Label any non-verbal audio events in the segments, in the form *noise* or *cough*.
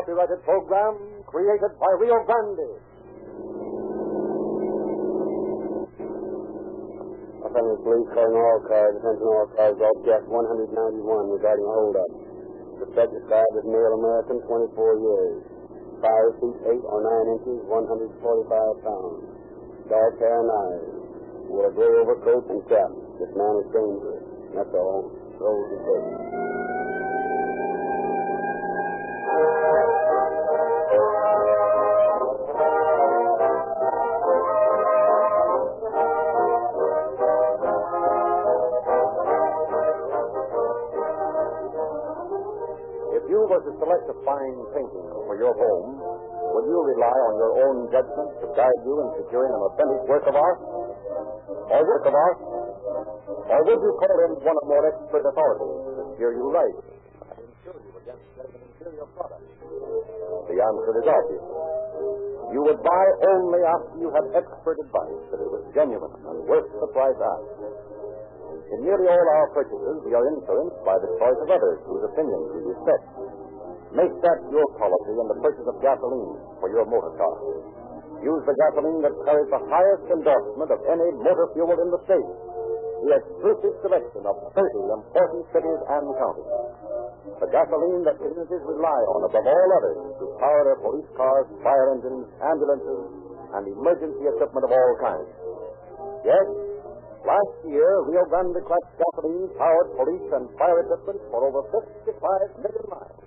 copyrighted program created by Rio Grande. Angeles Police calling all cars, attention all cars, jet 191 regarding a holdup. The suspect described as male American, 24 years. 5 feet 8 or 9 inches, 145 pounds. Dark hair and eyes. Wore a gray overcoat and cap. This man is dangerous. That's all. Close the case. You were to select a fine painting for your home, would you rely on your own judgment to guide you in securing an authentic work of art? Or work of art? Or would you call in one of more expert authorities to steer you right and insure you against an inferior product? The answer is obvious. You would buy only after you had expert advice that it was genuine and worth the price asked. In nearly all our purchases, we are influenced by the choice of others whose opinions we respect. Make that your policy in the purchase of gasoline for your motor car. Use the gasoline that carries the highest endorsement of any motor fuel in the state. The exclusive selection of 30 important cities and counties. The gasoline that communities rely on above all others to power their police cars, fire engines, ambulances, and emergency equipment of all kinds. Yes, Last year, Rio Grande Class gasoline powered police and fire equipment for over 55 million miles,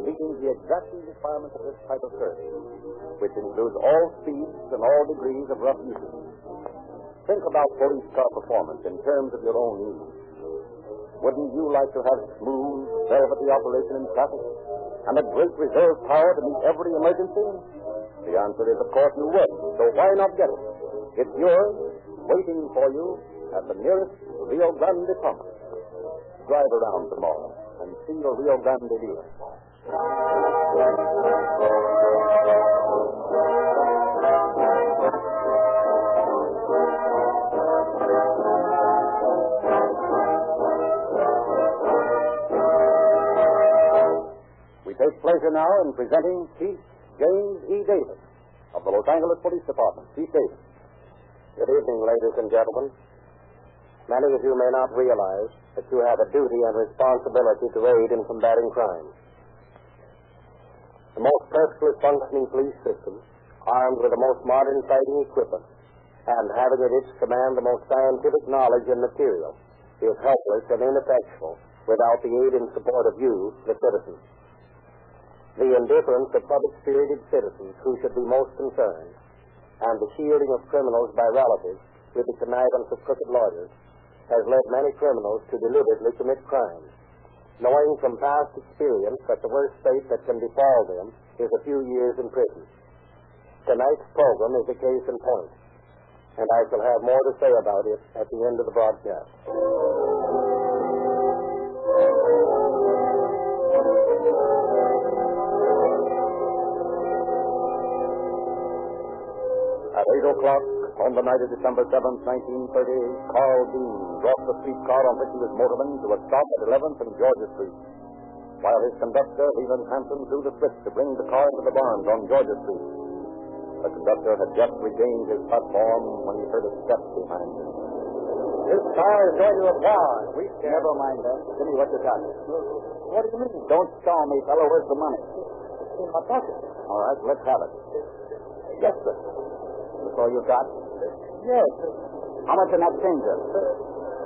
meeting the exacting requirements of this type of service, which includes all speeds and all degrees of rough usage. Think about police car performance in terms of your own needs. Wouldn't you like to have smooth, velvety operation in traffic and a great reserve power to meet every emergency? The answer is, of course, you would. So why not get it? It's yours, waiting for you at the nearest Rio Grande pump. Drive around tomorrow and see your Rio Grande dealer. We take pleasure now in presenting Chief James E. Davis of the Los Angeles Police Department. Chief Davis. Good evening, ladies and gentlemen. Many of you may not realize that you have a duty and responsibility to aid in combating crime. The most perfectly functioning police system, armed with the most modern fighting equipment, and having at its command the most scientific knowledge and material, is helpless and ineffectual without the aid and support of you, the citizens. The indifference of public-spirited citizens who should be most concerned and the shielding of criminals by relatives with the connivance of crooked lawyers has led many criminals to deliberately commit crimes, knowing from past experience that the worst fate that can befall them is a few years in prison. Tonight's program is a case in point, and I shall have more to say about it at the end of the broadcast. At 8 o'clock on the night of December 7th, 1930, Carl Dean brought the streetcar on which he was motoring to a stop at 11th and Georgia Street, while his conductor, Leland Hanson, threw the switch to bring the car into the barns on Georgia Street. The conductor had just regained his platform when he heard a step behind him. This car is going to a barn. We can't. Never mind that. Give me what you got. What do you mean? Don't stall me, fellow. Where's the money? It's in my pocket. All right, let's have it. Yes, sir. That's all you got? Yes. How much in that changer?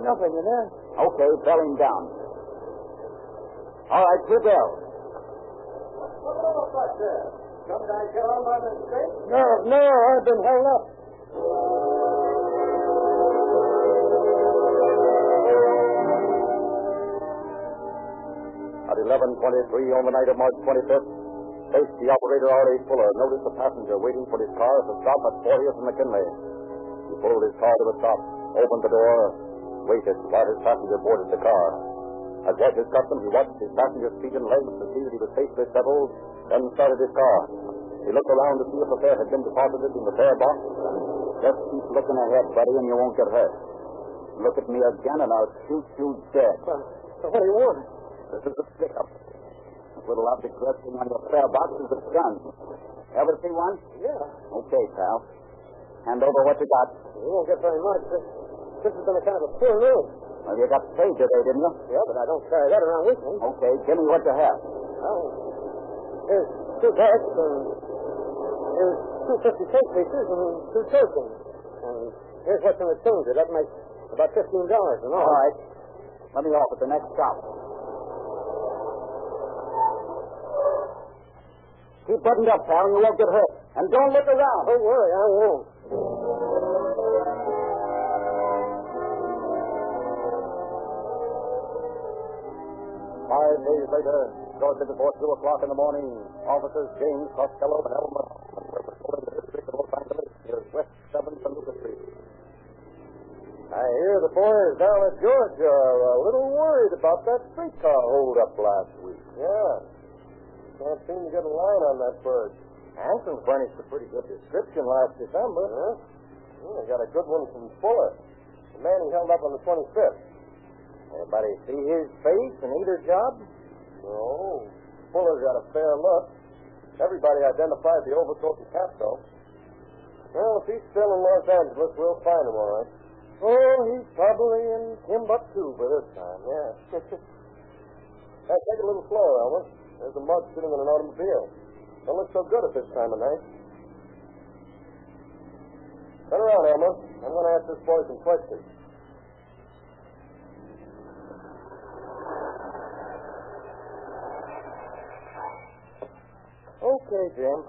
Nothing in there. Okay, bell him down. All right, two bells. Some guy get on by mistake? No, no, I've been held up. At 11.23 on the night of March 25th, safety operator R.A. Fuller noticed a passenger waiting for his car at the stop at 40th and McKinley. He pulled his car to a stop, opened the door, waited while his passenger boarded the car. As was his custom, he watched his passenger's feet and legs to see that he was safely settled, then started his car. He looked around to see if the fare had been deposited in the fare box. Just keep looking ahead, buddy, and you won't get hurt. Look at me again, and I'll shoot you dead. what do you want? This is a pickup. Little object resting on your spare box is a gun. Ever see one? Yeah. Okay, pal. Hand over what you got. You won't get very much. This, this has been a kind of a poor room. Well, you got paid today, didn't you? Yeah, but I don't carry that around with me. Okay, give me what you have. Well, here's two bucks and here's two fifty cent pieces and two tokens. And here's what's in the changer. That makes about fifteen dollars and all. All right. Let me off at the next stop. Keep buttoned up, pal, and you won't get hurt. And don't look around. Don't worry, I won't. Five days later, shortly before two o'clock in the morning, officers James Costello and Elmer were patrolling the district of Los Angeles near West 7th and Lucas Street. I hear the boys down at Georgia are a little worried about that streetcar holdup last week. Yeah. Can't seem to get a line on that bird. Hanson furnished a pretty good description last December. Huh? Yeah, got a good one from Fuller. The man he held up on the 25th. Anybody see his face in either job? No. Fuller's got a fair look. Everybody identified the overcoat and cap, though. Well, if he's still in Los Angeles, we'll find him, all right. Oh, he's probably in Timbuktu by this time, yeah. *laughs* hey, take it a little slower, Elmer. There's a mug sitting in an automobile. Don't look so good at this time of night. Turn around, Elmer. I'm going to ask this boy some questions. Okay, Jim.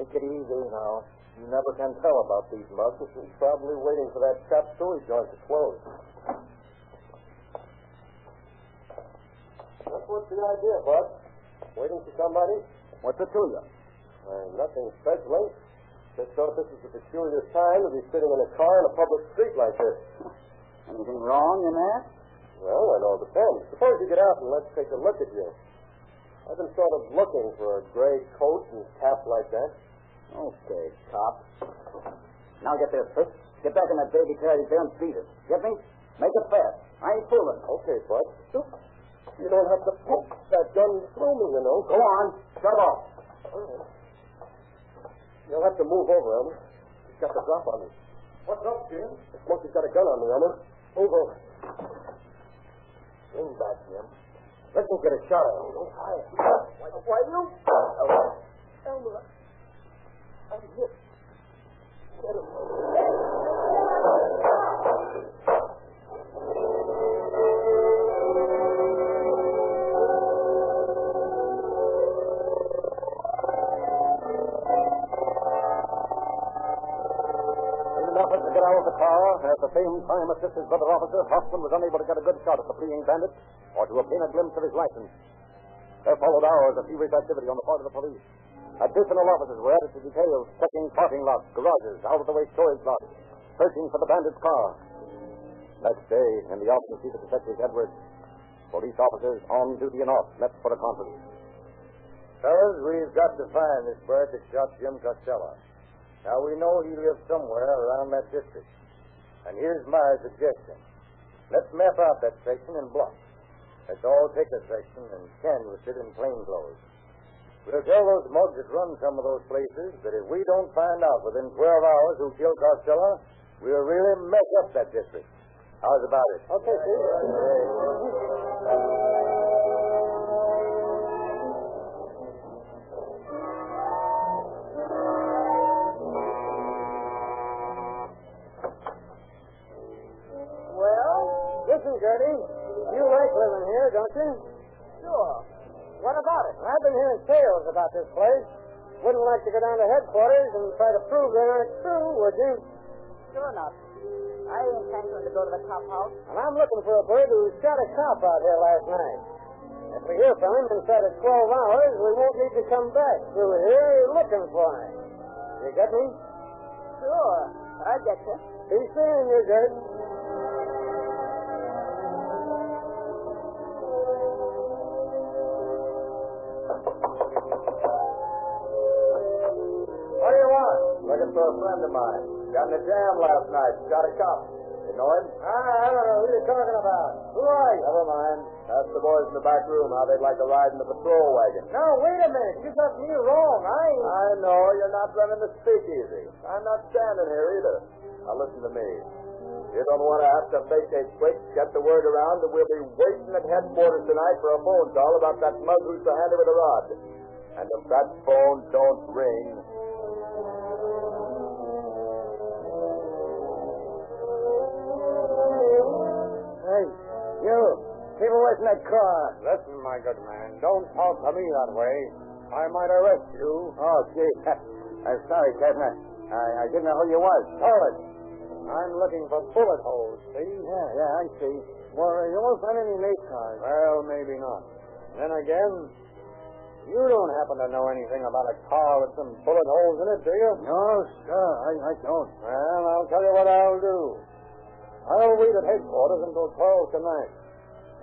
Take it easy now. You never can tell about these mugs. He's probably waiting for that chap storage joint to close. What's the idea, Bud. Waiting for somebody? What's it to you? Uh, nothing special. Just thought this is a peculiar time to be sitting in a car in a public street like this. Anything wrong in that? Well, it all depends. Suppose you get out and let's take a look at you. I've been sort of looking for a gray coat and cap like that. Okay, cop. Now get there, Fritz. Get back in that baby carriage there and beat it. Get me? Make it fast. I ain't fooling. Okay, Bud. You don't have to poke that gun through me, you know. Go on. Shut off. You'll have to move over, Elmer. He's got the drop on me. What's up, Jim? The smoker's got a gun on me, Elmer. Move over. Lean back, Jim. Let me get a shot at him. Don't fire. Why, why you? Elmer. Elmer. I'm hit. Get him. At the same time assist his brother officer, Hoffman was unable to get a good shot at the fleeing bandit or to obtain a glimpse of his license. There followed hours of feverish activity on the part of the police. Additional officers were added to details checking parking lots, garages, out-of-the-way storage lots, searching for the bandit's car. Next day, in the office of Chief Detective Edwards, police officers on duty and off met for a conference. Fellas, we've got to find this bird that shot Jim Costello. Now, we know he lives somewhere around that district. And here's my suggestion. Let's map out that section in blocks. Let's all take a section and canvass it in plain clothes. We'll tell those mugs that run some of those places that if we don't find out within 12 hours who killed Costello, we'll really mess up that district. How's about it? Okay, Chief. Like to go down to headquarters and try to prove they aren't true, would you? Sure not. I ain't intend to go to the cop house. And I'm looking for a bird who shot a cop out here last night. If we hear from him inside of 12 hours, we won't need to come back through here looking for him. You get me? Sure. I get you. Be seeing you, Gert. Friend of mine. Got in a jam last night. Got a cop. You know him? Ah, I don't know. Who you're talking about? Who are you? Never mind. Ask the boys in the back room how they'd like to ride in the patrol wagon. No, wait a minute. You got me wrong. I ain't... I know you're not running the speakeasy. I'm not standing here either. Now listen to me. You don't want to have to vacate quick. Get the word around that we'll be waiting at headquarters tonight for a phone call about that mug who's the hand with the rod. And if that phone don't ring, you. Keep away from that car. Listen, my good man, don't talk to me that way. I might arrest you. Oh, gee. *laughs* I'm sorry, Captain. I, I didn't know who you was. Hold it. I'm looking for bullet holes, see? Yeah, yeah, I see. Well, you won't find any late cars. Well, maybe not. Then again, you don't happen to know anything about a car with some bullet holes in it, do you? No, sir, I, I don't. Well, I'll tell you what I'll do. I'll wait at headquarters until 12 tonight.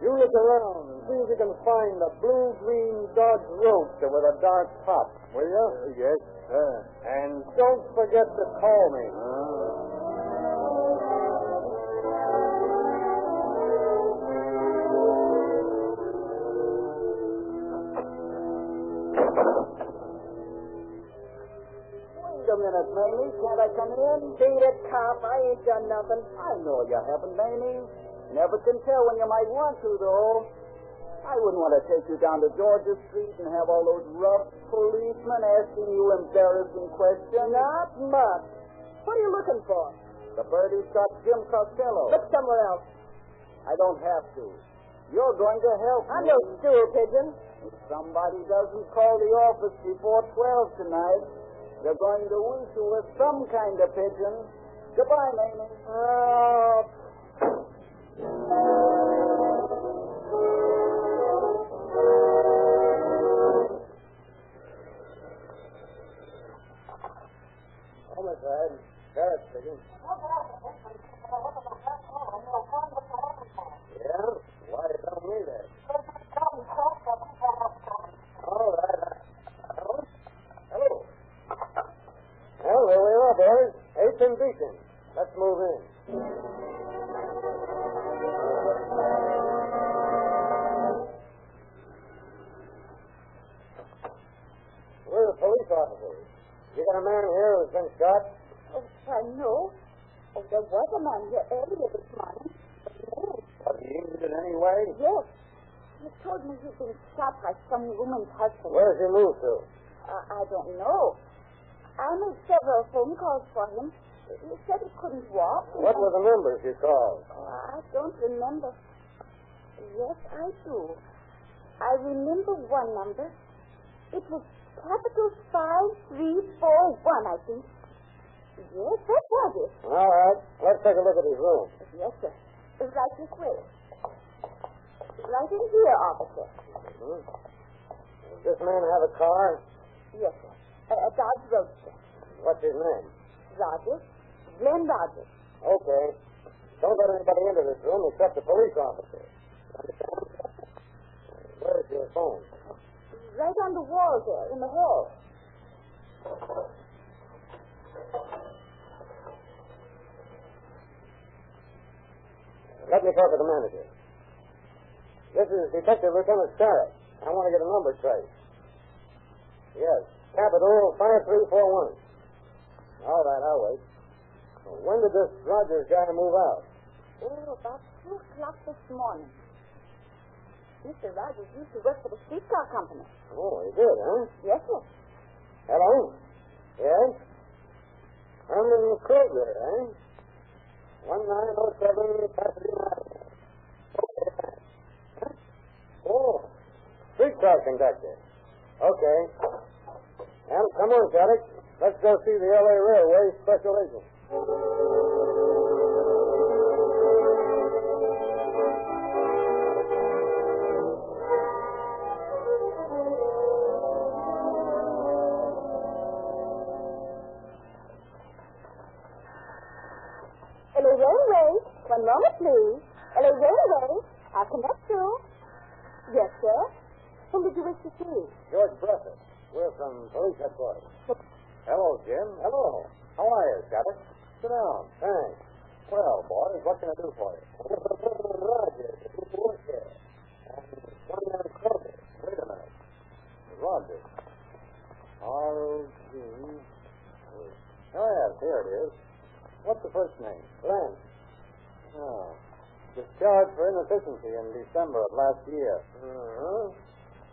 You look around and see if you can find a blue-green Dodge Roadster with a dark top, will you? Uh, yes, sir. And don't forget to call me. Wait minute, Mamie. Can't I come in? Beat it, cop. I ain't done nothing. I know you haven't, Mamie. Never can tell when you might want to, though. I wouldn't want to take you down to Georgia Street and have all those rough policemen asking you embarrassing questions. Not much. What are you looking for? The bird who shot Jim Costello. Look somewhere else. I don't have to. You're going to help me. I'm no stool pigeon. If somebody doesn't call the office before 12 tonight, they're going to wish you with some kind of pigeon. Goodbye, Mamie. Oh. There we are, boys. Eighth and Beacon. Let's move in. We're the police officers. You got a man here who's been shot? Oh, I know. Oh, there was a man here earlier this morning. But no. Was he injured in any way? Yes. He told me he'd been shot by some woman's husband. Where's he moved to? Uh, I don't know. I made several phone calls for him. He said he couldn't walk. What were the numbers you called? Oh, I don't remember. Yes, I do. I remember one number. It was capital five three four one, I think. Yes, that was it. All right. Let's take a look at his room. Yes, sir. Right this way. Right in here, officer. Hmm? Does this man have a car? Yes, sir. A, a Dodge Roadster. What's his name? Rogers. Glenn Rogers. Okay. Don't let anybody into this room except the police officer. Understand? Where's your phone? Right on the wall there, in the hall. Let me talk to the manager. This is Detective Lieutenant Starrett. I want to get a number straight. Yes, capital 5341. All right, I'll wait. Well, when did this Rogers guy move out? Oh, about two o'clock this morning. Mr. Rogers used to work for the streetcar company. Oh, he did, huh? Yes, sir. Hello? Yes? Herman Kroger, eh? 1907 Pasadena Avenue. Okay. Huh? Oh, streetcar conductor. Okay. Come on, Shattuck. Let's go see the L.A. Railway special agent. R-O-G. Oh, yes, here it is. What's the first name? Glenn. Oh. Discharged for inefficiency in December of last year. Mm-hmm.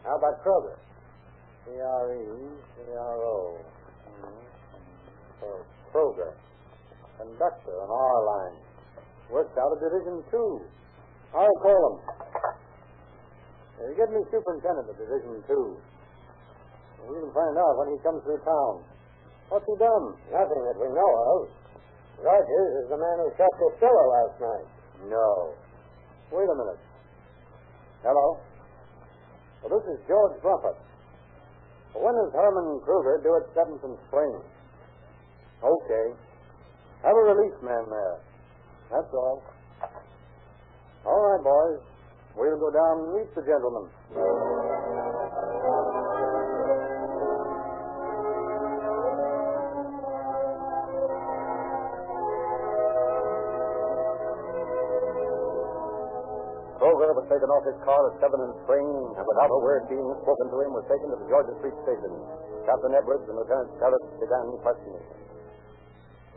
How about Kroger? C-R-E-C-R-O. Mm-hmm. Oh, Kroger. Conductor on our line. Works out of Division 2. I'll call him. Get me superintendent of Division 2. We can find out when he comes through town. What's he done? Nothing that we know of. Rogers is the man who shot Costello last night. No. Wait a minute. Hello? Well, this is George Bruffett. When does Herman Kroger do at 7th and Spring? Okay. Have a relief man there. That's all. All right, boys. We'll go down and meet the gentleman. Taken off his car at 7 in the Spring, and without a word being spoken to him, was taken to the Georgia Street station. Captain Edwards and Lieutenant Starrett began questioning him.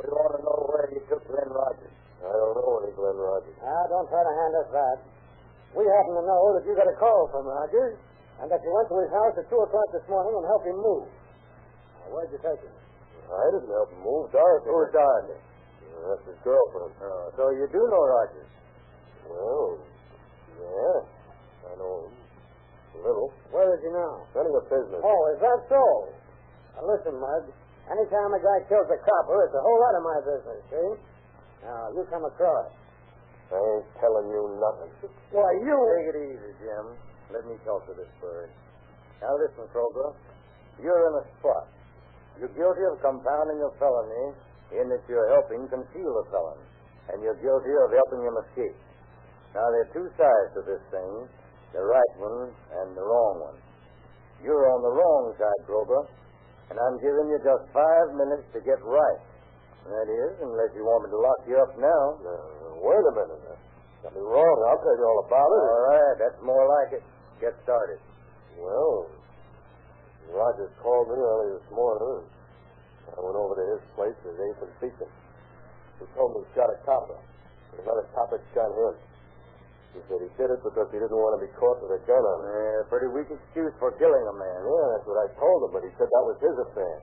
We want to know where you took Glenn Rogers. I don't know any Glenn Rogers. Ah, don't try to hand us that. We happen to know that you got a call from Rogers and that you went to his house at 2 o'clock this morning and helped him move. Now, where'd you take him? I didn't help him move. Dorothy. Who's Dorothy? that's his girlfriend. Uh, so you do know Rogers? Well, yeah. I know him. A little. Where is he now? Running a business. Oh, is that so? Now, listen, Mud. Anytime a guy kills a copper, it's a whole lot of my business, see? Now, you come across. I ain't telling you nothing. Why, you... Take it easy, Jim. Let me talk to this bird. Now, listen, Kroger. You're in a spot. You're guilty of compounding a felony in that you're helping conceal a felon. And you're guilty of helping him escape. Now, there are two sides to this thing. The right one and the wrong one. You're on the wrong side, Kroger, And I'm giving you just five minutes to get right. That is, unless you want me to lock you up now. Uh, wait a minute. Uh, got me wrong. I'll tell you all about it. All right, that's more like it. Get started. Well, Rogers called me early this morning. I went over to his place at 8th and Beacon. He told me he shot a copper. Another copper shot him. He said he did it because he didn't want to be caught with a gun on him. Yeah, pretty weak excuse for killing a man. Yeah, that's what I told him, but he said that was his affair.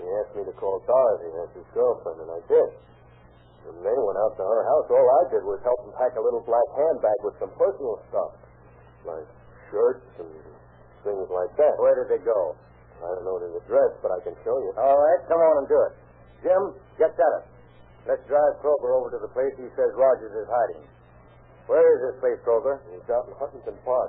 He asked me to call Dorothy, that's his girlfriend, and I did. When they went out to her house, all I did was help him pack a little black handbag with some personal stuff, like shirts and things like that. Where did they go? I don't know his address, but I can show you. All right, come on and do it. Jim, get at it. Let's drive Kroger over to the place he says Rogers is hiding. Where is this place, Kroger? It's out in Huntington Park.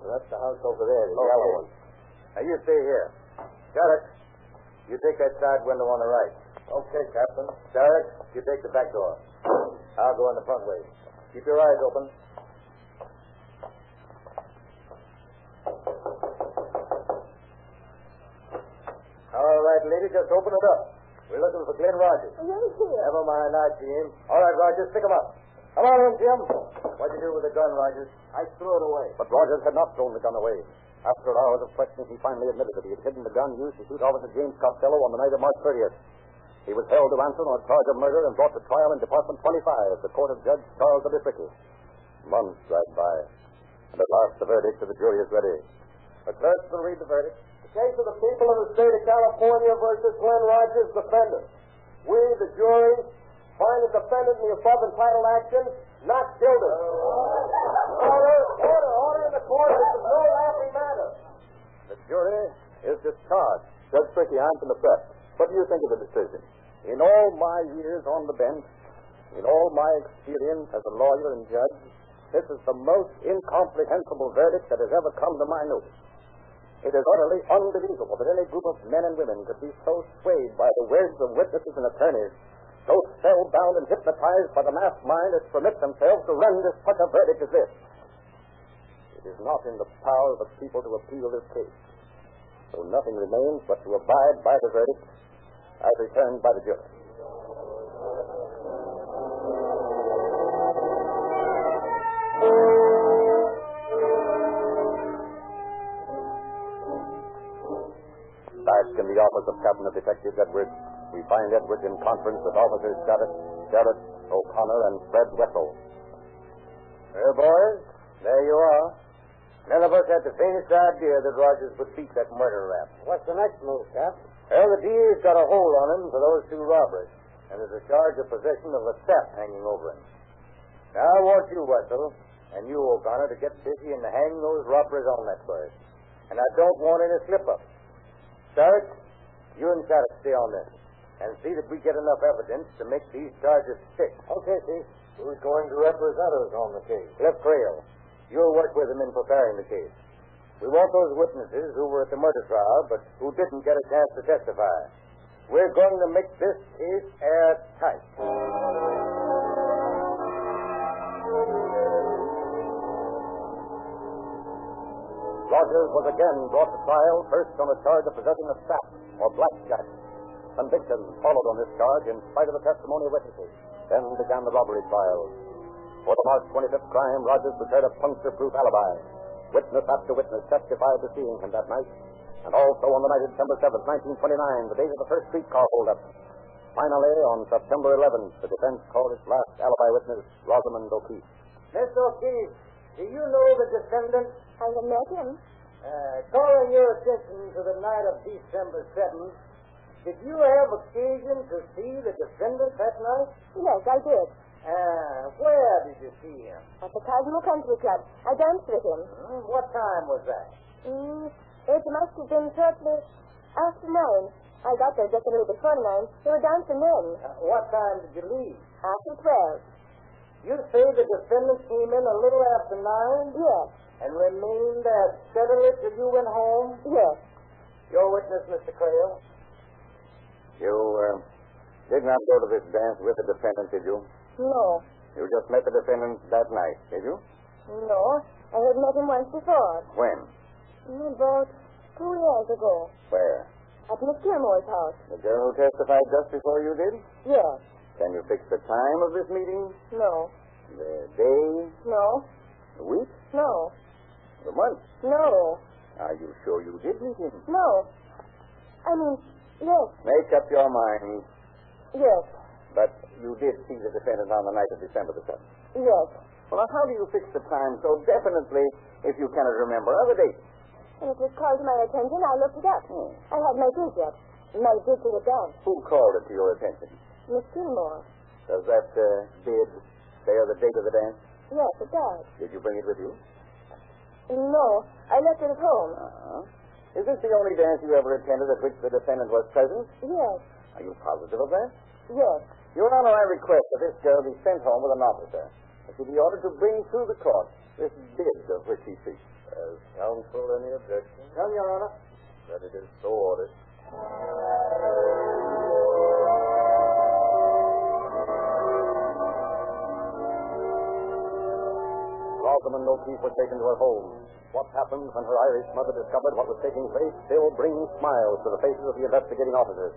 That's the house over there, the yellow one. Now you stay here. Got it. You take that side window on the right. Okay, Captain. Derek, you take the back door. I'll go in the front way. Keep your eyes open. Right, lady, just open it up. We're looking for Glenn Rogers. Oh, right here. Never mind, I see him. All right, Rogers, pick him up. Come on in, Jim. What'd you do with the gun, Rogers? I threw it away. But Rogers had not thrown the gun away. After hours of questioning, he finally admitted that he had hidden the gun used to shoot Officer James Costello on the night of March 30th. He was held to ransom on a charge of murder and brought to trial in Department 25, the court of Judge Charles W. Fricke. Months dragged by, and at last the verdict of the jury is ready. The clerk will read the verdict. Case of the people of the state of California versus Glenn Rogers, defendant. We, the jury, find the defendant in the above entitled action not guilty. Order, order, order in the court. This is no laughing matter. The jury is discharged. Judge Fricke, I'm from the press. What do you think of the decision? In all my years on the bench, in all my experience as a lawyer and judge, this is the most incomprehensible verdict that has ever come to my notice. It is utterly unbelievable that any group of men and women could be so swayed by the words of witnesses and attorneys so spellbound and hypnotized by the mass mind that permit themselves to render such a verdict as this. It is not in the power of the people to appeal this case. So nothing remains but to abide by the verdict as returned by the jury. Office of Cabinet Detective Edwards, we find Edwards in conference with officers Jarrett, Jarrett, O'Connor, and Fred Wessel. Well, boys, there you are. None of us had the faintest idea that Rogers would beat that murder rap. What's the next move, Cap? Well, the DA's got a hold on him for those two robberies, and there's a charge of possession of a theft hanging over him. Now, I want you, Wessel, and you, O'Connor, to get busy and hang those robbers on that bird. And I don't want any slip-ups. Starrett, you and Shattuck stay on this, and see that we get enough evidence to make these charges stick. Okay, Chief. Who's going to represent us on the case? Cliff Trail. You'll work with him in preparing the case. We want those witnesses who were at the murder trial, but who didn't get a chance to testify. We're going to make this case airtight. Rogers was again brought to trial, first on a charge of possessing a sap, or blackjack. Conviction followed on this charge in spite of the testimony of witnesses. Then began the robbery trials. For the March 25th crime, Rogers prepared a puncture-proof alibi. Witness after witness testified to seeing him that night, and also on the night of December 7th, 1929, the date of the first streetcar holdup. Finally, on September 11th, the defense called its last alibi witness, Rosamond O'Keefe. Miss O'Keefe, do you know the defendant? I have met him. Uh, calling your attention to the night of December 7th, did you have occasion to see the defendant that night? Yes, I did. Uh, where did you see him? At the Cosmo Country Club. I danced with him. Hmm, what time was that? Mm, it must have been shortly after nine. I got there just a little before nine. They were dancing then. Uh, what time did you leave? After twelve. You say the defendant came in a little after nine Yes. and remained there steadily till you went home? Yes. Your witness, Mr. Creel? You uh, did not go to this dance with the defendant, did you? No. You just met the defendant that night, did you? No. I had met him once before. When? Mm, About two years ago. Where? At Miss Gilmore's house. The girl who testified just before you did? Yes. Can you fix the time of this meeting? No. The day? No. The week? No. The month? No. Are you sure you did meet him? No. I mean, yes. Make up your mind. Yes. But you did see the defendant on the night of December the 7th. Yes. Well, now, how do you fix the time so definitely if you cannot remember other dates? And it was called to my attention. I looked it up. Hmm. I had my bid yet. My bid to the dance. Who called it to your attention? Miss Gilmore. Does that uh, bid bear the date of the dance? Yes, it does. Did you bring it with you? No. I left it at home. Uh-huh. Is this the only dance you ever attended at which the defendant was present? Yes. Are you positive of that? Yes. Your Honor, I request that this girl be sent home with an officer. That she be ordered to bring through the court this bid of which he speaks. Has counsel any objection? None, Your Honor. That it is so ordered. Rosamond O'Keefe was taken to her home. What happened when her Irish mother discovered what was taking place still brings smiles to the faces of the investigating officers.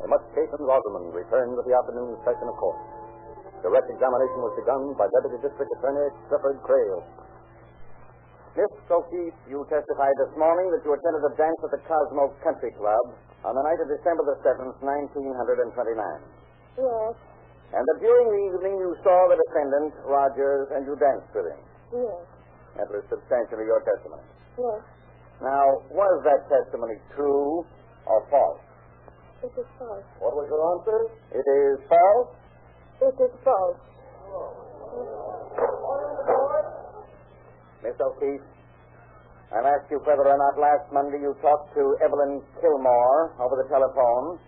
A much chastened Rosamond returned with the afternoon session of court. Direct examination was begun by Deputy District Attorney Clifford Creel. Miss O'Keefe, you testified this morning that you attended a dance at the Cosmo Country Club on the night of December the 7th, 1929. Yes. And that during the evening you saw the defendant, Rogers, and you danced with him. Yes. That was substantially your testimony. Yes. Now, was that testimony true or false? It is false. What was your answer? It is false. It is false. Miss O'Keefe, I'll ask you whether or not last Monday you talked to Evelyn Gilmore over the telephone.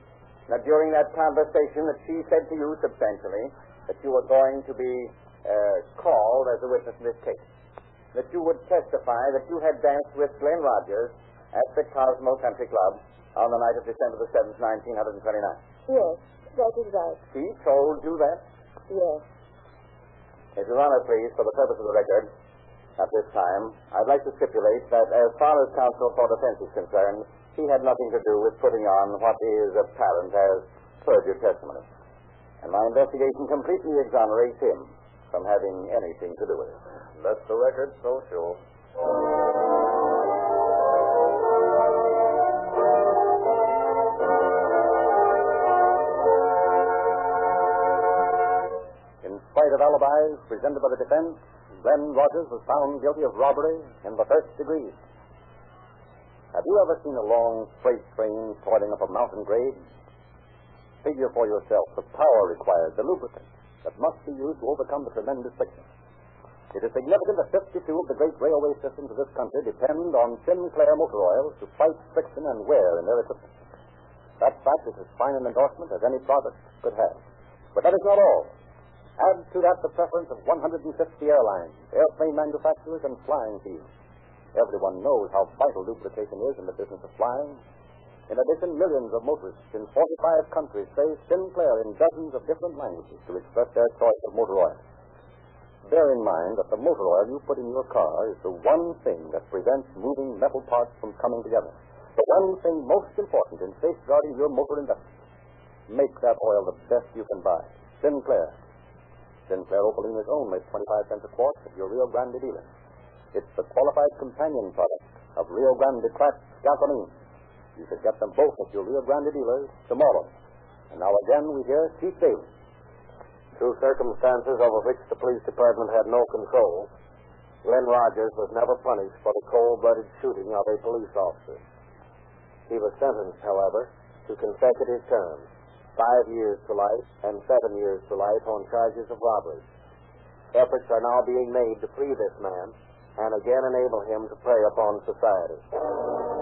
Now, during that conversation that she said to you substantially that you were going to be Uh, called as a witness in this case. That you would testify that you had danced with Glenn Rogers at the Cosmo Country Club on the night of December the 7th, 1929. Yes. that is right. She told you that? Yes. If Your Honor, please, for the purpose of the record, at this time, I'd like to stipulate that as far as counsel for defense is concerned, he had nothing to do with putting on what is apparent as perjured testimony. And my investigation completely exonerates him from having anything to do with it. Let the record so show. In spite of alibis presented by the defense, Glenn Rogers was found guilty of robbery in the first degree. Have you ever seen a long freight train toiling up a mountain grade? Figure for yourself the power required, the lubricant that must be used to overcome the tremendous friction. It is significant that 52 of the great railway systems of this country depend on Sinclair motor oil to fight friction and wear in their equipment. That fact is as fine an endorsement as any product could have. But that is not all. Add to that the preference of 150 airlines, airplane manufacturers, and flying teams. Everyone knows how vital lubrication is in the business of flying. In addition, millions of motorists in 45 countries say Sinclair in dozens of different languages to express their choice of motor oil. Bear in mind that the motor oil you put in your car is the one thing that prevents moving metal parts from coming together. The one thing most important in safeguarding your motor investment. Make that oil the best you can buy. Sinclair. Sinclair Opaline is only 25 cents a quart at your Rio Grande dealer. It's the qualified companion product of Rio Grande cracked gasoline. You should get them both at your Rio Grande dealers tomorrow. And now again we hear Chief Davis. Through circumstances over which the police department had no control, Glenn Rogers was never punished for the cold-blooded shooting of a police officer. He was sentenced, however, to consecutive terms, five years to life and seven years to life on charges of robbery. Efforts are now being made to free this man and again enable him to prey upon society.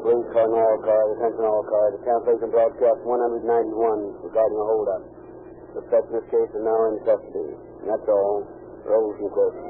Police calling all cars, attention all cars. The cancellation broadcast 191 regarding a holdup. The Suspect in this case is now in custody. And that's all. Rolls and quotes.